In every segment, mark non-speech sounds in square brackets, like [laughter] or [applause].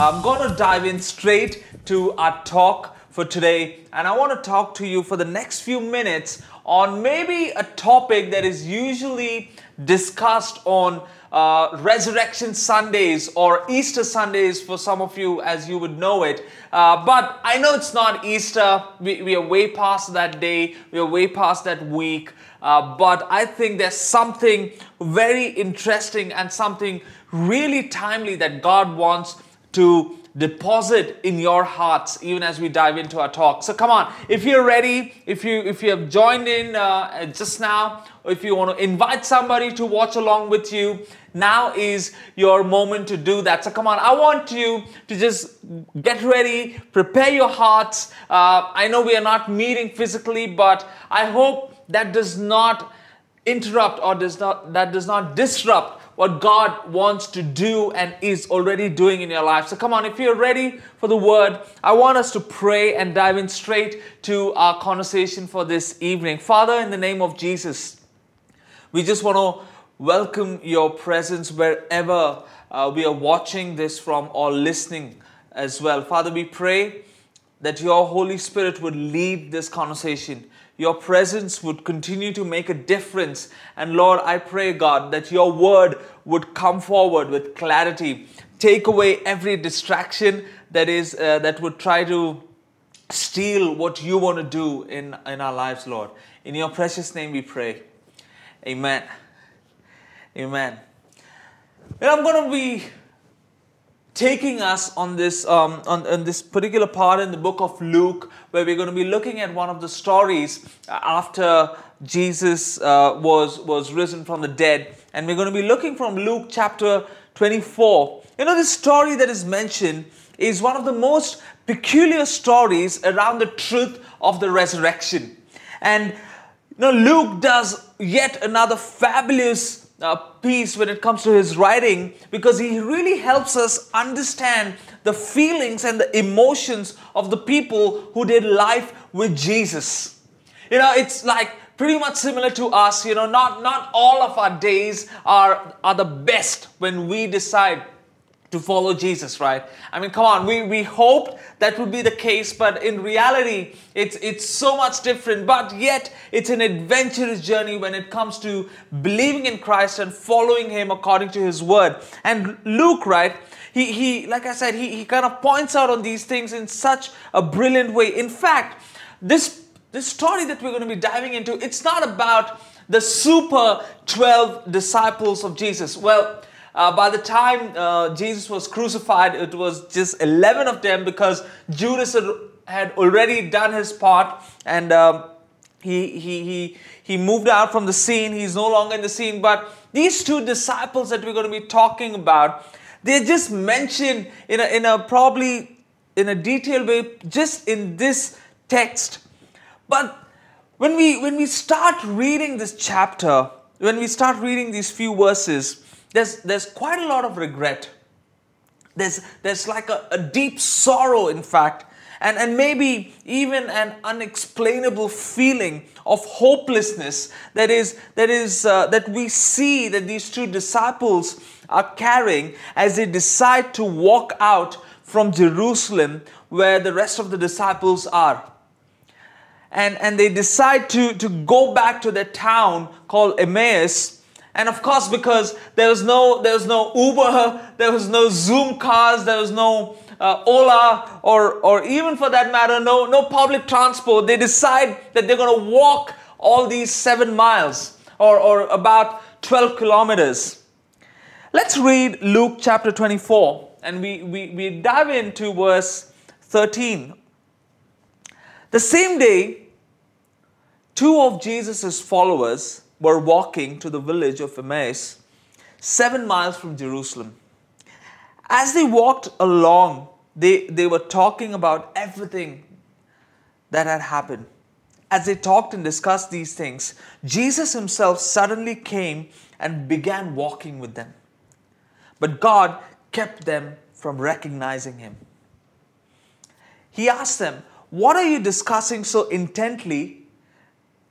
I'm going to dive in straight to our talk for today, and I want to talk to you for the next few minutes on maybe a topic that is usually discussed on uh, Resurrection Sundays or Easter Sundays for some of you, as you would know it. Uh, but I know it's not Easter. We, we are way past that day, we are way past that week. Uh, but I think there's something very interesting and something really timely that God wants to deposit in your hearts even as we dive into our talk. So come on if you're ready if you if you have joined in uh, just now if you want to invite somebody to watch along with you now is your moment to do that. So come on i want you to just get ready prepare your hearts. Uh, i know we are not meeting physically but i hope that does not interrupt or does not that does not disrupt what God wants to do and is already doing in your life. So come on, if you're ready for the word, I want us to pray and dive in straight to our conversation for this evening. Father, in the name of Jesus, we just want to welcome your presence wherever uh, we are watching this from or listening as well. Father, we pray that your Holy Spirit would lead this conversation your presence would continue to make a difference. And Lord, I pray, God, that your word would come forward with clarity. Take away every distraction that is uh, that would try to steal what you want to do in, in our lives, Lord. In your precious name we pray. Amen. Amen. And I'm going to be taking us on this um, on, on, this particular part in the book of Luke, where we're going to be looking at one of the stories after Jesus uh, was was risen from the dead, and we're going to be looking from Luke chapter 24. You know, this story that is mentioned is one of the most peculiar stories around the truth of the resurrection, and you know, Luke does yet another fabulous uh, piece when it comes to his writing because he really helps us understand the feelings and the emotions of the people who did life with Jesus. You know, it's like pretty much similar to us, you know, not, not all of our days are, are the best when we decide to follow Jesus, right? I mean, come on, we, we hoped that would be the case, but in reality, it's, it's so much different. But yet, it's an adventurous journey when it comes to believing in Christ and following Him according to His word. And Luke, right? He, he like I said, he, he kind of points out on these things in such a brilliant way. In fact, this, this story that we're going to be diving into, it's not about the super 12 disciples of Jesus. Well, uh, by the time uh, Jesus was crucified, it was just 11 of them because Judas had already done his part and um, he, he, he, he moved out from the scene. He's no longer in the scene. But these two disciples that we're going to be talking about, they're just mentioned in a, in a probably in a detailed way just in this text. But when we when we start reading this chapter, when we start reading these few verses, there's, there's quite a lot of regret. There's, there's like a, a deep sorrow, in fact, and, and maybe even an unexplainable feeling of hopelessness that is that is uh, that we see that these two disciples are carrying as they decide to walk out from Jerusalem where the rest of the disciples are and and they decide to to go back to their town called Emmaus and of course, because there was no there was no Uber, there was no Zoom cars, there was no uh, Ola, or or even for that matter, no no public transport. They decide that they're going to walk all these seven miles, or or about twelve kilometers. Let's read Luke chapter twenty four, and we we we dive into verse thirteen. The same day, two of Jesus' followers were walking to the village of Emmaus, seven miles from Jerusalem. As they walked along, they, they were talking about everything that had happened. As they talked and discussed these things, Jesus himself suddenly came and began walking with them. But God kept them from recognizing him. He asked them, What are you discussing so intently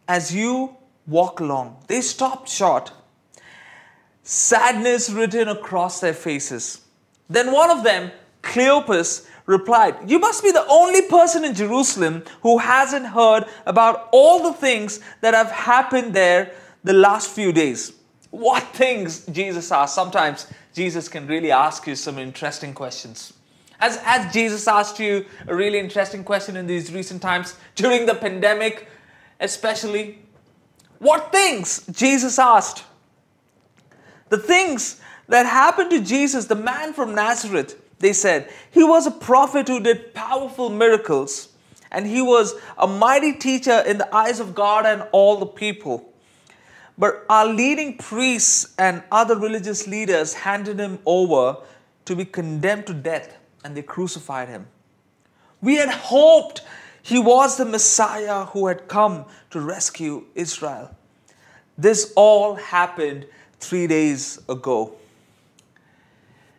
as you walk along. They stopped short, sadness written across their faces. Then one of them, Cleopas replied, You must be the only person in Jerusalem who hasn't heard about all the things that have happened there the last few days. What things Jesus asked? Sometimes Jesus can really ask you some interesting questions. Has, has Jesus asked you a really interesting question in these recent times, during the pandemic especially? What things Jesus asked? The things that happened to Jesus, the man from Nazareth, they said, he was a prophet who did powerful miracles, and he was a mighty teacher in the eyes of God and all the people. But our leading priests and other religious leaders handed him over to be condemned to death, and they crucified him. We had hoped he was the Messiah who had come to rescue Israel. This all happened three days ago.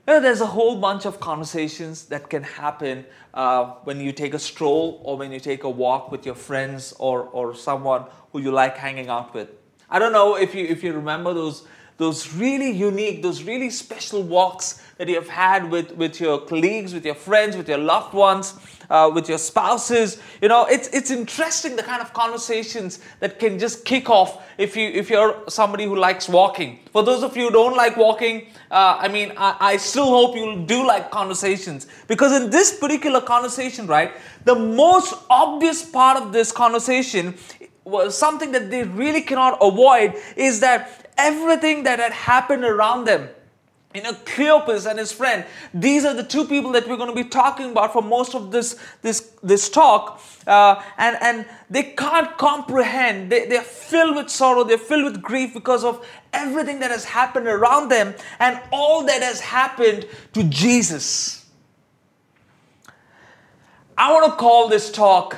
You know, there's a whole bunch of conversations that can happen uh, when you take a stroll or when you take a walk with your friends or, or someone who you like hanging out with. I don't know if you, if you remember those, those really unique, those really special walks that you have had with, with your colleagues, with your friends, with your loved ones, uh, with your spouses. You know, it's, it's interesting the kind of conversations that can just kick off if, you, if you're somebody who likes walking. For those of you who don't like walking, uh, I mean, I, I still hope you do like conversations because in this particular conversation, right, the most obvious part of this conversation was something that they really cannot avoid is that everything that had happened around them. You know cleopas and his friend these are the two people that we're going to be talking about for most of this this this talk. Uh, and and they can't comprehend. They, they're filled with sorrow. They're filled with grief because of everything that has happened around them and all that has happened to jesus. I want to call this talk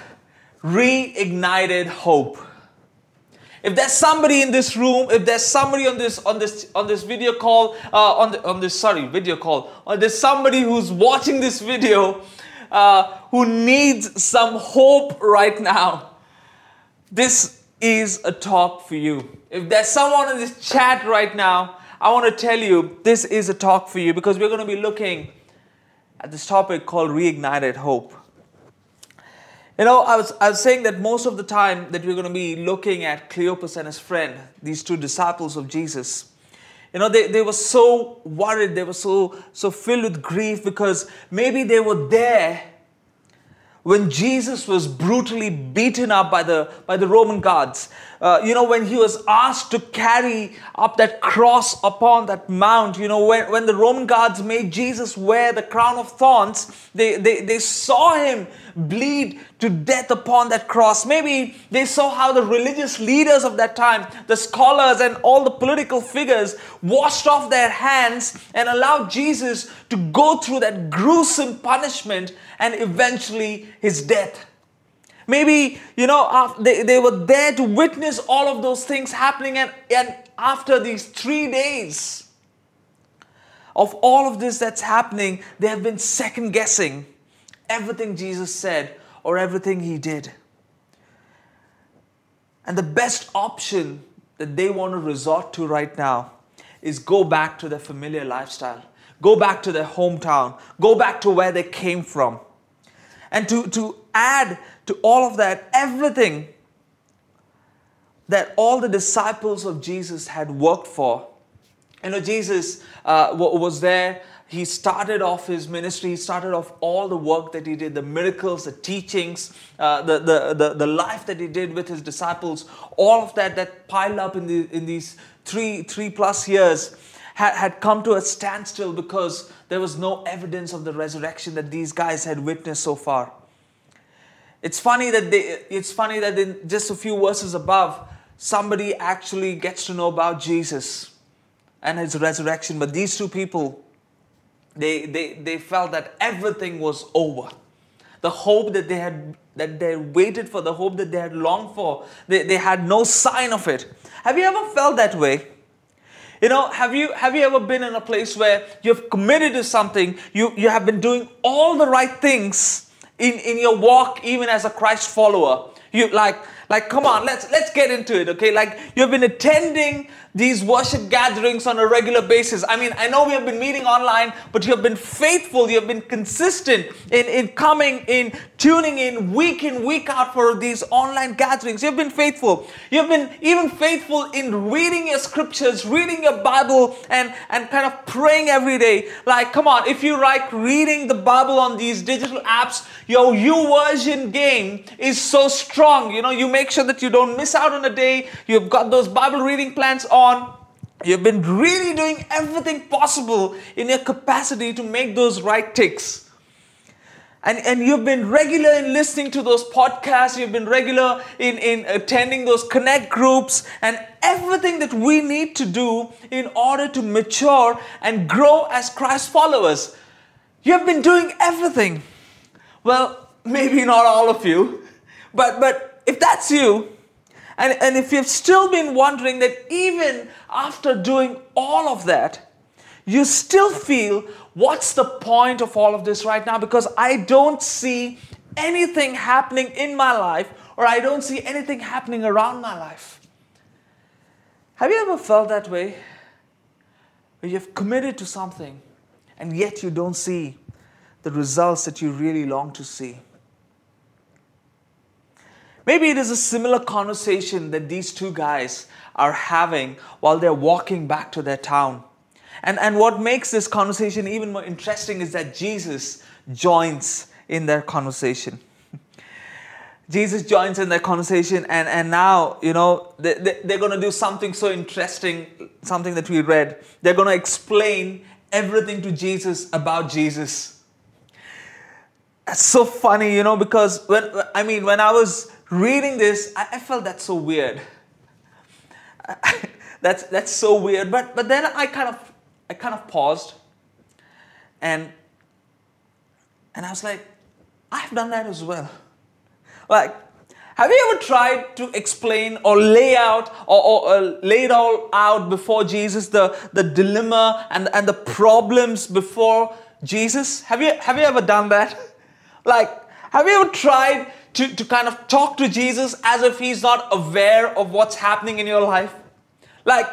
reignited hope if there's somebody in this room, if there's somebody on this on this on this video call, uh, on the, on this sorry video call, or there's somebody who's watching this video uh, who needs some hope right now, this is a talk for you. If there's someone in this chat right now, I want to tell you this is a talk for you because we're going to be looking at this topic called reignited hope. You know, I was, I was saying that most of the time that we're going to be looking at Cleopas and his friend, these two disciples of Jesus, you know, they, they were so worried, they were so, so filled with grief because maybe they were there when Jesus was brutally beaten up by the, by the Roman guards. Uh, you know, when he was asked to carry up that cross upon that mount, you know, when, when the Roman guards made Jesus wear the crown of thorns, they, they, they saw him bleed to death upon that cross. Maybe they saw how the religious leaders of that time, the scholars and all the political figures, washed off their hands and allowed Jesus to go through that gruesome punishment and eventually his death. Maybe, you know, they, they were there to witness all of those things happening, and, and after these three days of all of this that's happening, they have been second guessing everything Jesus said or everything he did. And the best option that they want to resort to right now is go back to their familiar lifestyle, go back to their hometown, go back to where they came from. And to, to add to all of that, everything that all the disciples of Jesus had worked for. You know, Jesus uh, was there he started off his ministry, he started off all the work that he did, the miracles, the teachings, uh, the, the, the, the, life that he did with his disciples, all of that that piled up in, the, in these three, three plus years had, had come to a standstill because there was no evidence of the resurrection that these guys had witnessed so far. It's funny that they, it's funny that in just a few verses above, somebody actually gets to know about Jesus and his resurrection, but these two people they, they, they felt that everything was over. The hope that they had that they waited for, the hope that they had longed for, they, they had no sign of it. Have you ever felt that way? You know, have you have you ever been in a place where you've committed to something, you, you have been doing all the right things in, in your walk, even as a Christ follower? You like Like, come on, let's let's get into it, okay? Like, you've been attending these worship gatherings on a regular basis. I mean, I know we have been meeting online, but you have been faithful, you have been consistent in, in coming in, tuning in week in, week out for these online gatherings. You've been faithful. You've been even faithful in reading your scriptures, reading your Bible, and, and kind of praying every day. Like, come on, if you like reading the Bible on these digital apps, your YouVersion game is so strong. You know, you make sure that you don't miss out on a day. You've got those Bible reading plans on on, you've been really doing everything possible in your capacity to make those right ticks. And, and you've been regular in listening to those podcasts, you've been regular in, in attending those connect groups, and everything that we need to do in order to mature and grow as Christ followers. You've been doing everything. Well, maybe not all of you, but, but if that's you, and, and if you've still been wondering that even after doing all of that, you still feel, what's the point of all of this right now? Because I don't see anything happening in my life or I don't see anything happening around my life. Have you ever felt that way? Where you've committed to something and yet you don't see the results that you really long to see? Maybe it is a similar conversation that these two guys are having while they're walking back to their town. And, and what makes this conversation even more interesting is that Jesus joins in their conversation. [laughs] Jesus joins in their conversation, and, and now, you know, they, they, they're going to do something so interesting, something that we read. They're going to explain everything to Jesus about Jesus. That's so funny, you know, because when, I mean, when I was reading this, I, I felt that's so weird. [laughs] that's that's so weird. But but then I kind of I kind of paused and and I was like, I've done that as well. Like, have you ever tried to explain or lay out or, or, or lay it all out before Jesus, the, the dilemma and, and the problems before Jesus? Have you have you ever done that? [laughs] Like, have you ever tried to, to kind of talk to Jesus as if he's not aware of what's happening in your life. Like,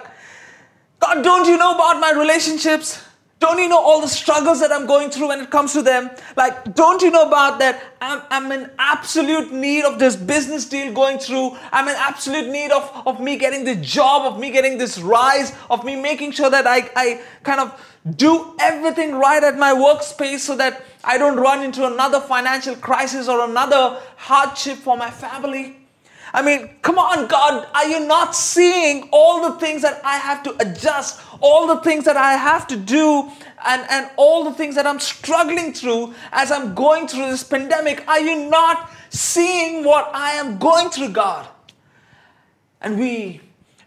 God, don't you know about my relationships? Don't you know all the struggles that I'm going through when it comes to them? Like, don't you know about that? I'm, I'm in absolute need of this business deal going through. I'm in absolute need of, of me getting this job, of me getting this rise, of me making sure that I, I kind of do everything right at my workspace so that I don't run into another financial crisis or another hardship for my family. I mean, come on, God, are you not seeing all the things that I have to adjust, all the things that I have to do, and, and all the things that I'm struggling through as I'm going through this pandemic? Are you not seeing what I am going through, God? And we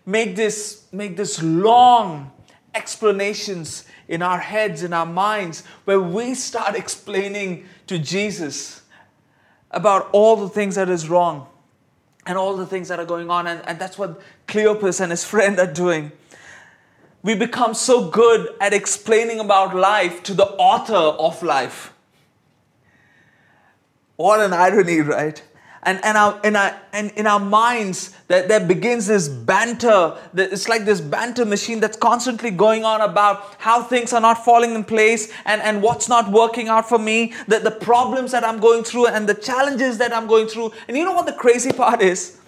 make this make this long explanations in our heads, in our minds, where we start explaining to Jesus about all the things that is wrong and all the things that are going on. And, and that's what Cleopas and his friend are doing. We become so good at explaining about life to the author of life. What an irony, right? And, and, our, in, our, and in our minds that there begins this banter it's like this banter machine that's constantly going on about how things are not falling in place and, and what's not working out for me the, the problems that i'm going through and the challenges that i'm going through. And you know what the crazy [laughs] part is?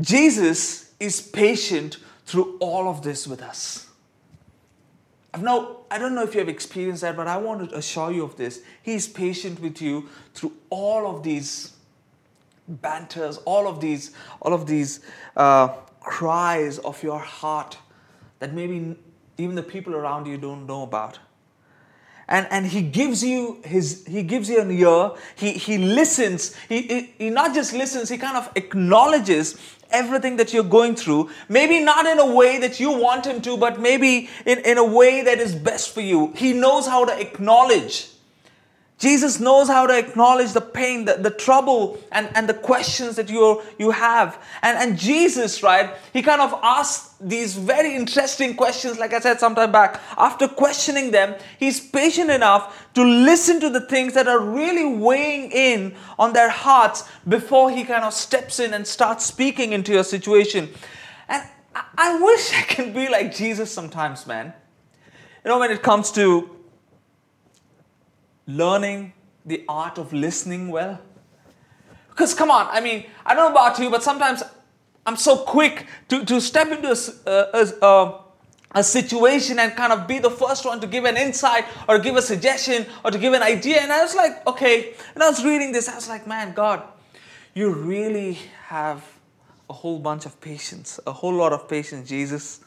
Jesus is patient through all of this with us. I've no i don't know if you have experienced that but i want to assure you of this. He's patient with you through all of these banters, all of these, all of these uh, cries of your heart that maybe even the people around you don't know about. And, and he gives you his he gives you an ear. He, he listens. He, he, he not just listens he kind of acknowledges everything that you're going through. Maybe not in a way that you want him to but maybe in, in a way that is best for you. He knows how to acknowledge Jesus knows how to acknowledge the pain, the, the trouble, and, and the questions that you you have. And, and Jesus, right, he kind of asks these very interesting questions, like I said sometime back. After questioning them, he's patient enough to listen to the things that are really weighing in on their hearts before he kind of steps in and starts speaking into your situation. And I, I wish [laughs] I can be like Jesus sometimes, man. You know, when it comes to learning the art of listening well? Because come on, I mean, I don't know about you, but sometimes I'm so quick to, to step into a, a, a, a situation and kind of be the first one to give an insight or give a suggestion or to give an idea. And I was like, okay, and I was reading this, I was like, man, God, you really have a whole bunch of patience, a whole lot of patience, Jesus.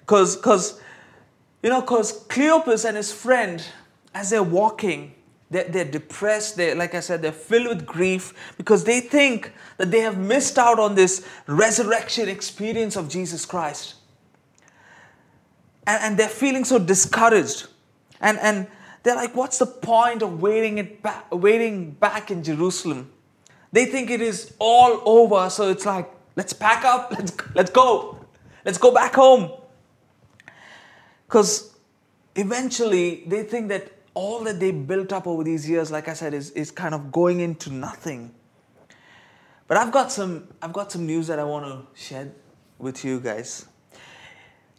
Because, because you know, because Cleopas and his friend, as they're walking, they're, they're depressed. They're, like I said, they're filled with grief because they think that they have missed out on this resurrection experience of Jesus Christ. And, and they're feeling so discouraged. And, and they're like, what's the point of waiting, it back, waiting back in Jerusalem? They think it is all over. So it's like, let's pack up, let's, let's go. Let's go back home. Because eventually they think that all that they built up over these years, like I said, is, is kind of going into nothing. But I've got some I've got some news that I want to share with you guys.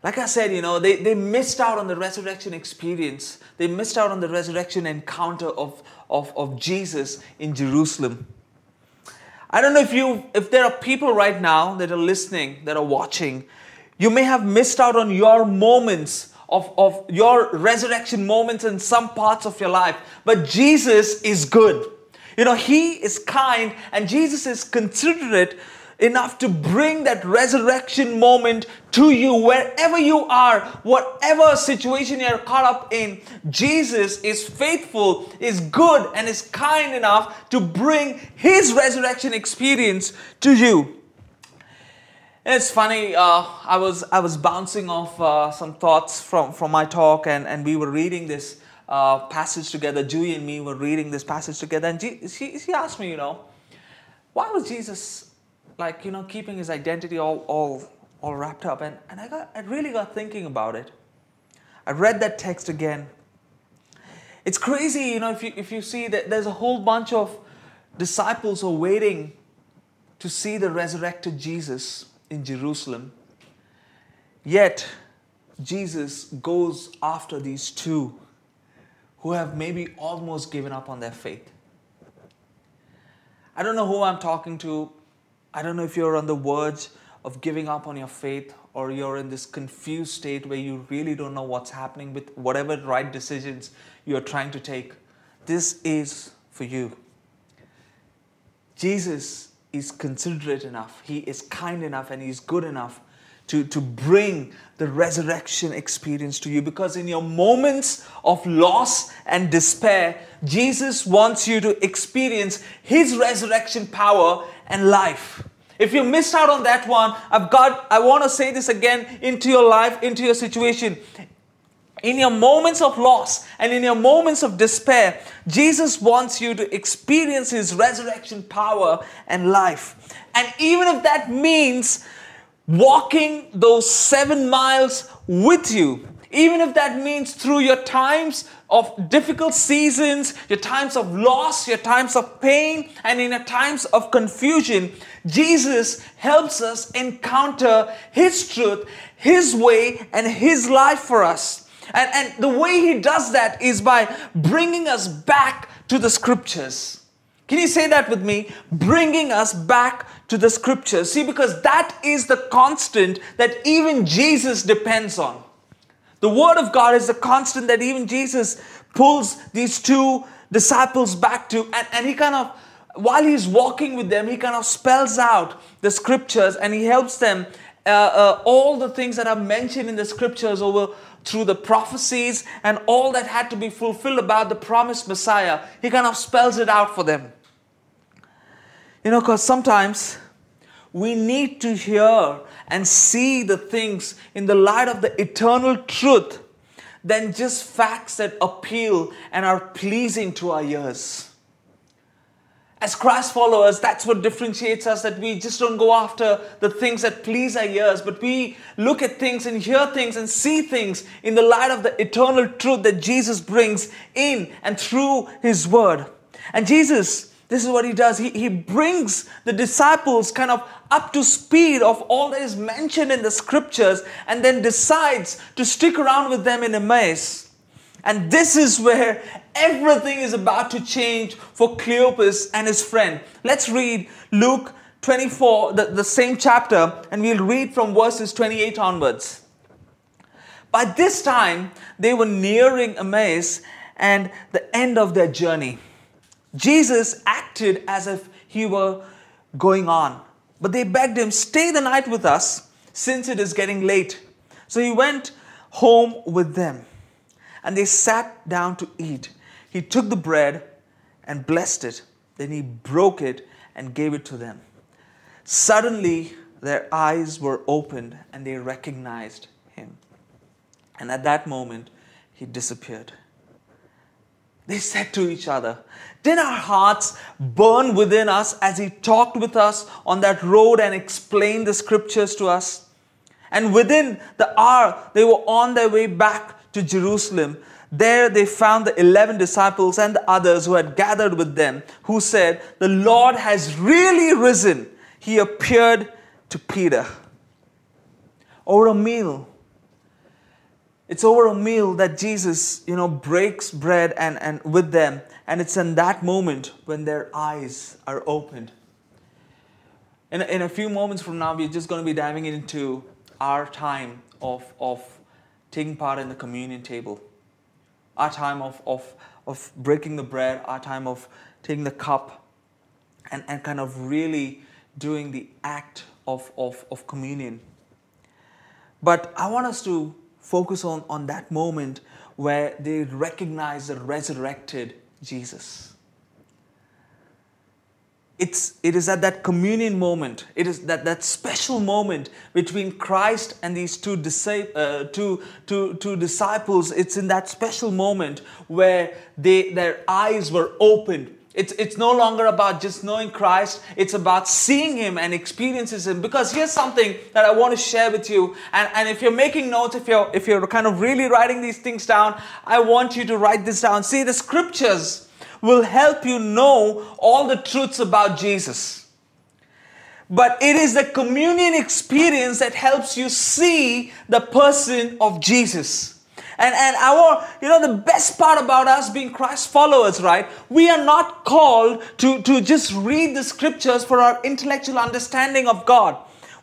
Like I said, you know, they, they missed out on the resurrection experience. They missed out on the resurrection encounter of, of, of Jesus in Jerusalem. I don't know if you if there are people right now that are listening, that are watching, you may have missed out on your moments of, of your resurrection moments in some parts of your life. But Jesus is good. You know, He is kind and Jesus is considerate enough to bring that resurrection moment to you wherever you are, whatever situation you're caught up in. Jesus is faithful, is good, and is kind enough to bring His resurrection experience to you. It's funny. Uh, I was I was bouncing off uh, some thoughts from from my talk, and and we were reading this uh, passage together. Julie and me were reading this passage together, and she she asked me, you know, why was Jesus like you know keeping his identity all all all wrapped up? And and I got I really got thinking about it. I read that text again. It's crazy, you know, if you if you see that there's a whole bunch of disciples are waiting to see the resurrected Jesus in Jerusalem. Yet, Jesus goes after these two who have maybe almost given up on their faith. I don't know who I'm talking to. I don't know if you're on the verge of giving up on your faith or you're in this confused state where you really don't know what's happening with whatever right decisions you're trying to take. This is for you. Jesus is considerate enough, He is kind enough, and He's good enough to, to bring the resurrection experience to you. Because in your moments of loss and despair, Jesus wants you to experience His resurrection power and life. If you missed out on that one, I've got, I want to say this again into your life, into your situation in your moments of loss and in your moments of despair, Jesus wants you to experience His resurrection power and life. And even if that means walking those seven miles with you, even if that means through your times of difficult seasons, your times of loss, your times of pain, and in your times of confusion, Jesus helps us encounter His truth, His way, and His life for us. And, and the way he does that is by bringing us back to the scriptures. Can you say that with me? Bringing us back to the scriptures. See, because that is the constant that even Jesus depends on. The Word of God is the constant that even Jesus pulls these two disciples back to. And, and he kind of, while he's walking with them, he kind of spells out the scriptures and he helps them uh, uh, all the things that are mentioned in the scriptures over through the prophecies and all that had to be fulfilled about the promised Messiah. He kind of spells it out for them. You know, because sometimes we need to hear and see the things in the light of the eternal truth than just facts that appeal and are pleasing to our ears. As Christ followers, that's what differentiates us that we just don't go after the things that please our ears, but we look at things and hear things and see things in the light of the eternal truth that Jesus brings in and through His Word. And Jesus, this is what He does. He, he brings the disciples kind of up to speed of all that is mentioned in the scriptures and then decides to stick around with them in Emmaus. And this is where everything is about to change for Cleopas and his friend. Let's read Luke 24, the, the same chapter, and we'll read from verses 28 onwards. By this time, they were nearing Emmaus and the end of their journey. Jesus acted as if he were going on, but they begged him, Stay the night with us, since it is getting late. So he went home with them and they sat down to eat. He took the bread and blessed it. Then he broke it and gave it to them. Suddenly, their eyes were opened and they recognized him. And at that moment, he disappeared. They said to each other, Did our hearts burn within us as he talked with us on that road and explained the scriptures to us? And within the hour, they were on their way back to Jerusalem. There they found the 11 disciples and the others who had gathered with them, who said, The Lord has really risen. He appeared to Peter. Over a meal. It's over a meal that Jesus, you know, breaks bread and, and with them. And it's in that moment when their eyes are opened. In, in a few moments from now, we're just going to be diving into our time of, of taking part in the communion table, our time of, of, of breaking the bread, our time of taking the cup, and, and kind of really doing the act of, of, of communion. But I want us to focus on, on that moment where they recognize the resurrected Jesus it's, it is at that communion moment, it is that, that special moment between Christ and these two, uh, two, two, two disciples. It's in that special moment where they, their eyes were opened. It's, it's no longer about just knowing Christ, it's about seeing Him and experiencing Him. Because here's something that I want to share with you. And, and if you're making notes, if you're, if you're kind of really writing these things down, I want you to write this down. See, the scriptures will help you know all the truths about Jesus. But it is the communion experience that helps you see the person of Jesus. And, and our, you know, the best part about us being Christ followers, right? We are not called to, to just read the scriptures for our intellectual understanding of God.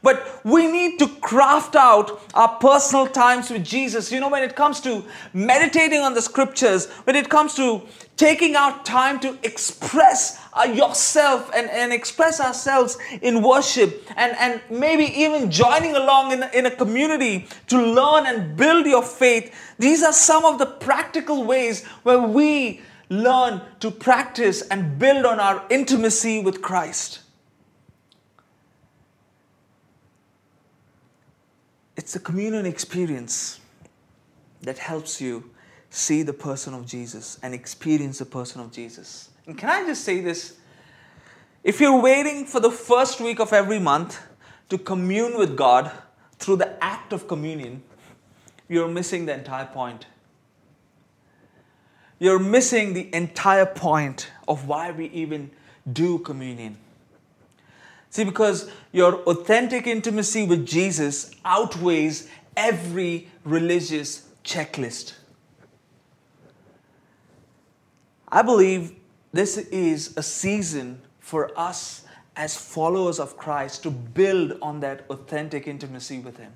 But we need to craft out our personal times with Jesus. You know, when it comes to meditating on the scriptures, when it comes to taking out time to express uh, yourself and, and express ourselves in worship and, and maybe even joining along in, in a community to learn and build your faith. These are some of the practical ways where we learn to practice and build on our intimacy with Christ. It's a communion experience that helps you see the person of Jesus and experience the person of Jesus. And can I just say this? If you're waiting for the first week of every month to commune with God through the act of communion, you're missing the entire point. You're missing the entire point of why we even do communion. See, because your authentic intimacy with Jesus outweighs every religious checklist. I believe this is a season for us as followers of Christ to build on that authentic intimacy with Him.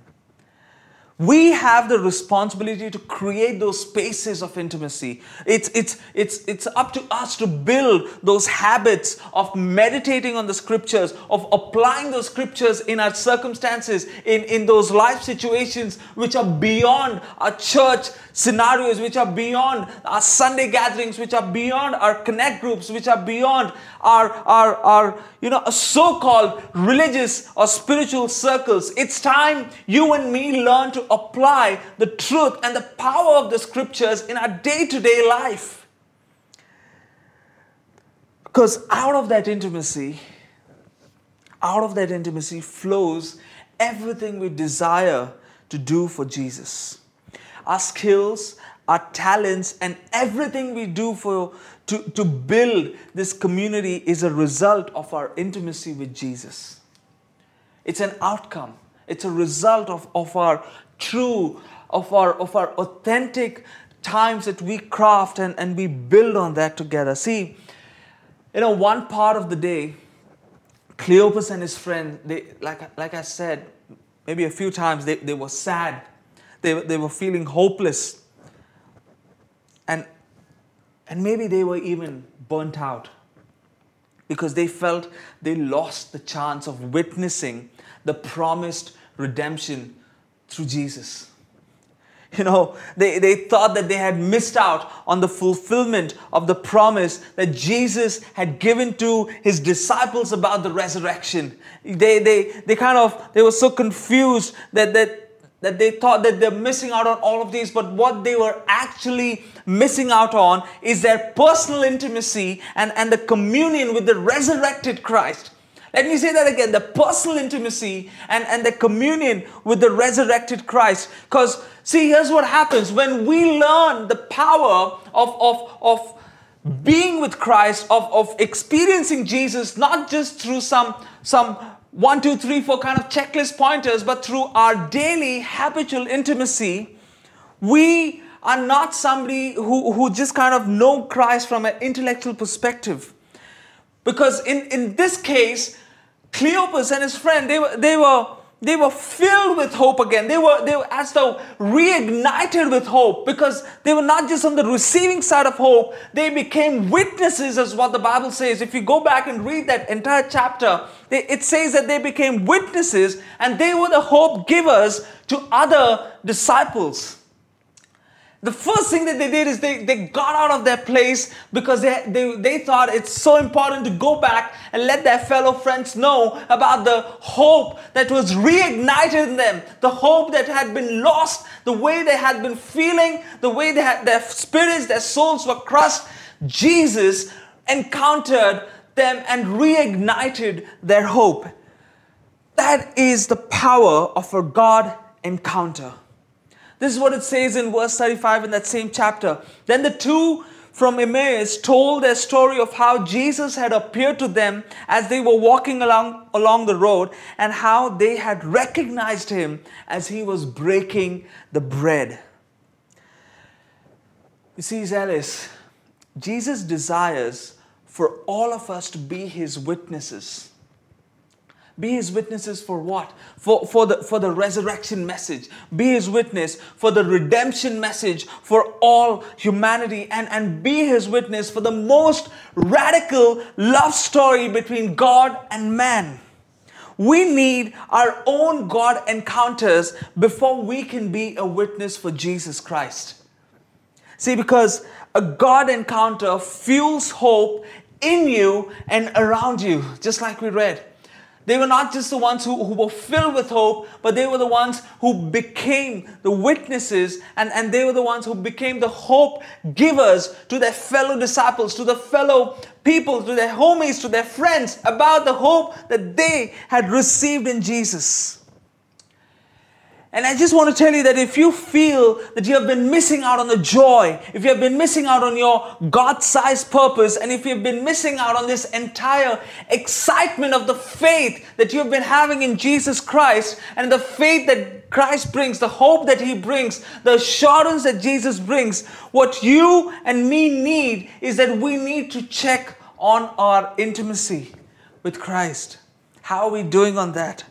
We have the responsibility to create those spaces of intimacy. It's, it's, it's, it's up to us to build those habits of meditating on the scriptures, of applying those scriptures in our circumstances, in, in those life situations which are beyond our church scenarios, which are beyond our Sunday gatherings, which are beyond our connect groups, which are beyond our, our, our you know, so-called religious or spiritual circles. It's time you and me learn to apply the truth and the power of the scriptures in our day-to-day life. Because out of that intimacy, out of that intimacy flows everything we desire to do for Jesus. Our skills, our talents, and everything we do for to, to build this community is a result of our intimacy with Jesus. It's an outcome. It's a result of, of our true, of our of our authentic times that we craft and, and we build on that together. See, you know, one part of the day, Cleopas and his friend, they like like I said, maybe a few times they, they were sad. They, they were feeling hopeless. And, and maybe they were even burnt out because they felt they lost the chance of witnessing the promised redemption through Jesus. You know, they, they thought that they had missed out on the fulfillment of the promise that Jesus had given to his disciples about the resurrection. They, they, they kind of, they were so confused that, that that they thought that they're missing out on all of these, but what they were actually missing out on is their personal intimacy and, and the communion with the resurrected Christ. Let me say that again the personal intimacy and, and the communion with the resurrected Christ. Because, see, here's what happens when we learn the power of, of, of being with Christ, of, of experiencing Jesus, not just through some, some one, two, three, four kind of checklist pointers, but through our daily habitual intimacy, we are not somebody who, who just kind of know Christ from an intellectual perspective. Because in, in this case, Cleopas and his friend, they were, they were, they were filled with hope again. They were, they were as though reignited with hope because they were not just on the receiving side of hope, they became witnesses, as what the Bible says. If you go back and read that entire chapter, they, it says that they became witnesses and they were the hope givers to other disciples. The first thing that they did is they, they got out of their place because they, they, they thought it's so important to go back and let their fellow friends know about the hope that was reignited in them, the hope that had been lost, the way they had been feeling, the way they had, their spirits, their souls were crushed. Jesus encountered them and reignited their hope. That is the power of a God encounter. This is what it says in verse 35 in that same chapter. Then the two from Emmaus told their story of how Jesus had appeared to them as they were walking along, along the road and how they had recognized him as he was breaking the bread. You see, Zealous, Jesus desires for all of us to be his witnesses. Be his witnesses for what? For, for, the, for the resurrection message. Be his witness for the redemption message for all humanity. And, and be his witness for the most radical love story between God and man. We need our own God encounters before we can be a witness for Jesus Christ. See, because a God encounter fuels hope in you and around you, just like we read. They were not just the ones who, who were filled with hope, but they were the ones who became the witnesses and, and they were the ones who became the hope givers to their fellow disciples, to the fellow people, to their homies, to their friends about the hope that they had received in Jesus. And I just want to tell you that if you feel that you have been missing out on the joy, if you have been missing out on your God sized purpose, and if you've been missing out on this entire excitement of the faith that you've been having in Jesus Christ, and the faith that Christ brings, the hope that He brings, the assurance that Jesus brings, what you and me need is that we need to check on our intimacy with Christ. How are we doing on that?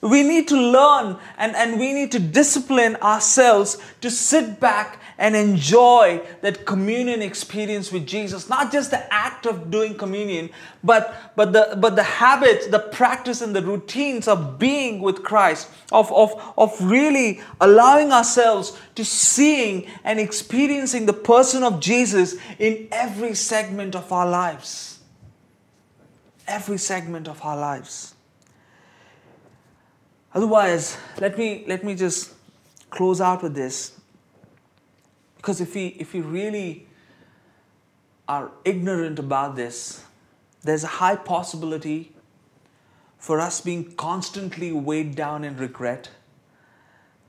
We need to learn and, and we need to discipline ourselves to sit back and enjoy that communion experience with Jesus. Not just the act of doing communion, but, but, the, but the habits, the practice, and the routines of being with Christ, of, of, of really allowing ourselves to seeing and experiencing the person of Jesus in every segment of our lives. every segment of our lives. Otherwise, let me, let me just close out with this. Because if we, if we really are ignorant about this, there's a high possibility for us being constantly weighed down in regret,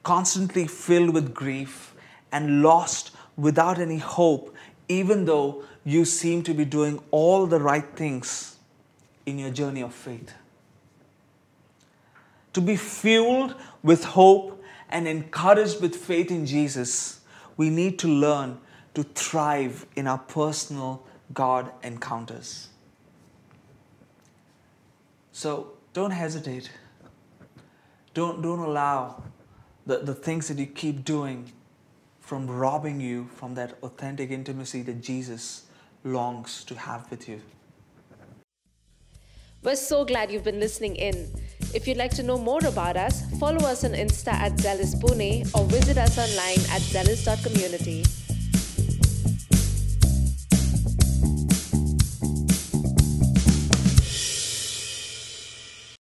constantly filled with grief, and lost without any hope, even though you seem to be doing all the right things in your journey of faith. To be fueled with hope and encouraged with faith in Jesus, we need to learn to thrive in our personal God encounters. So don't hesitate. Don't, don't allow the, the things that you keep doing from robbing you from that authentic intimacy that Jesus longs to have with you. We're so glad you've been listening in. If you'd like to know more about us, follow us on Insta at Zealous Pune or visit us online at zealous.community.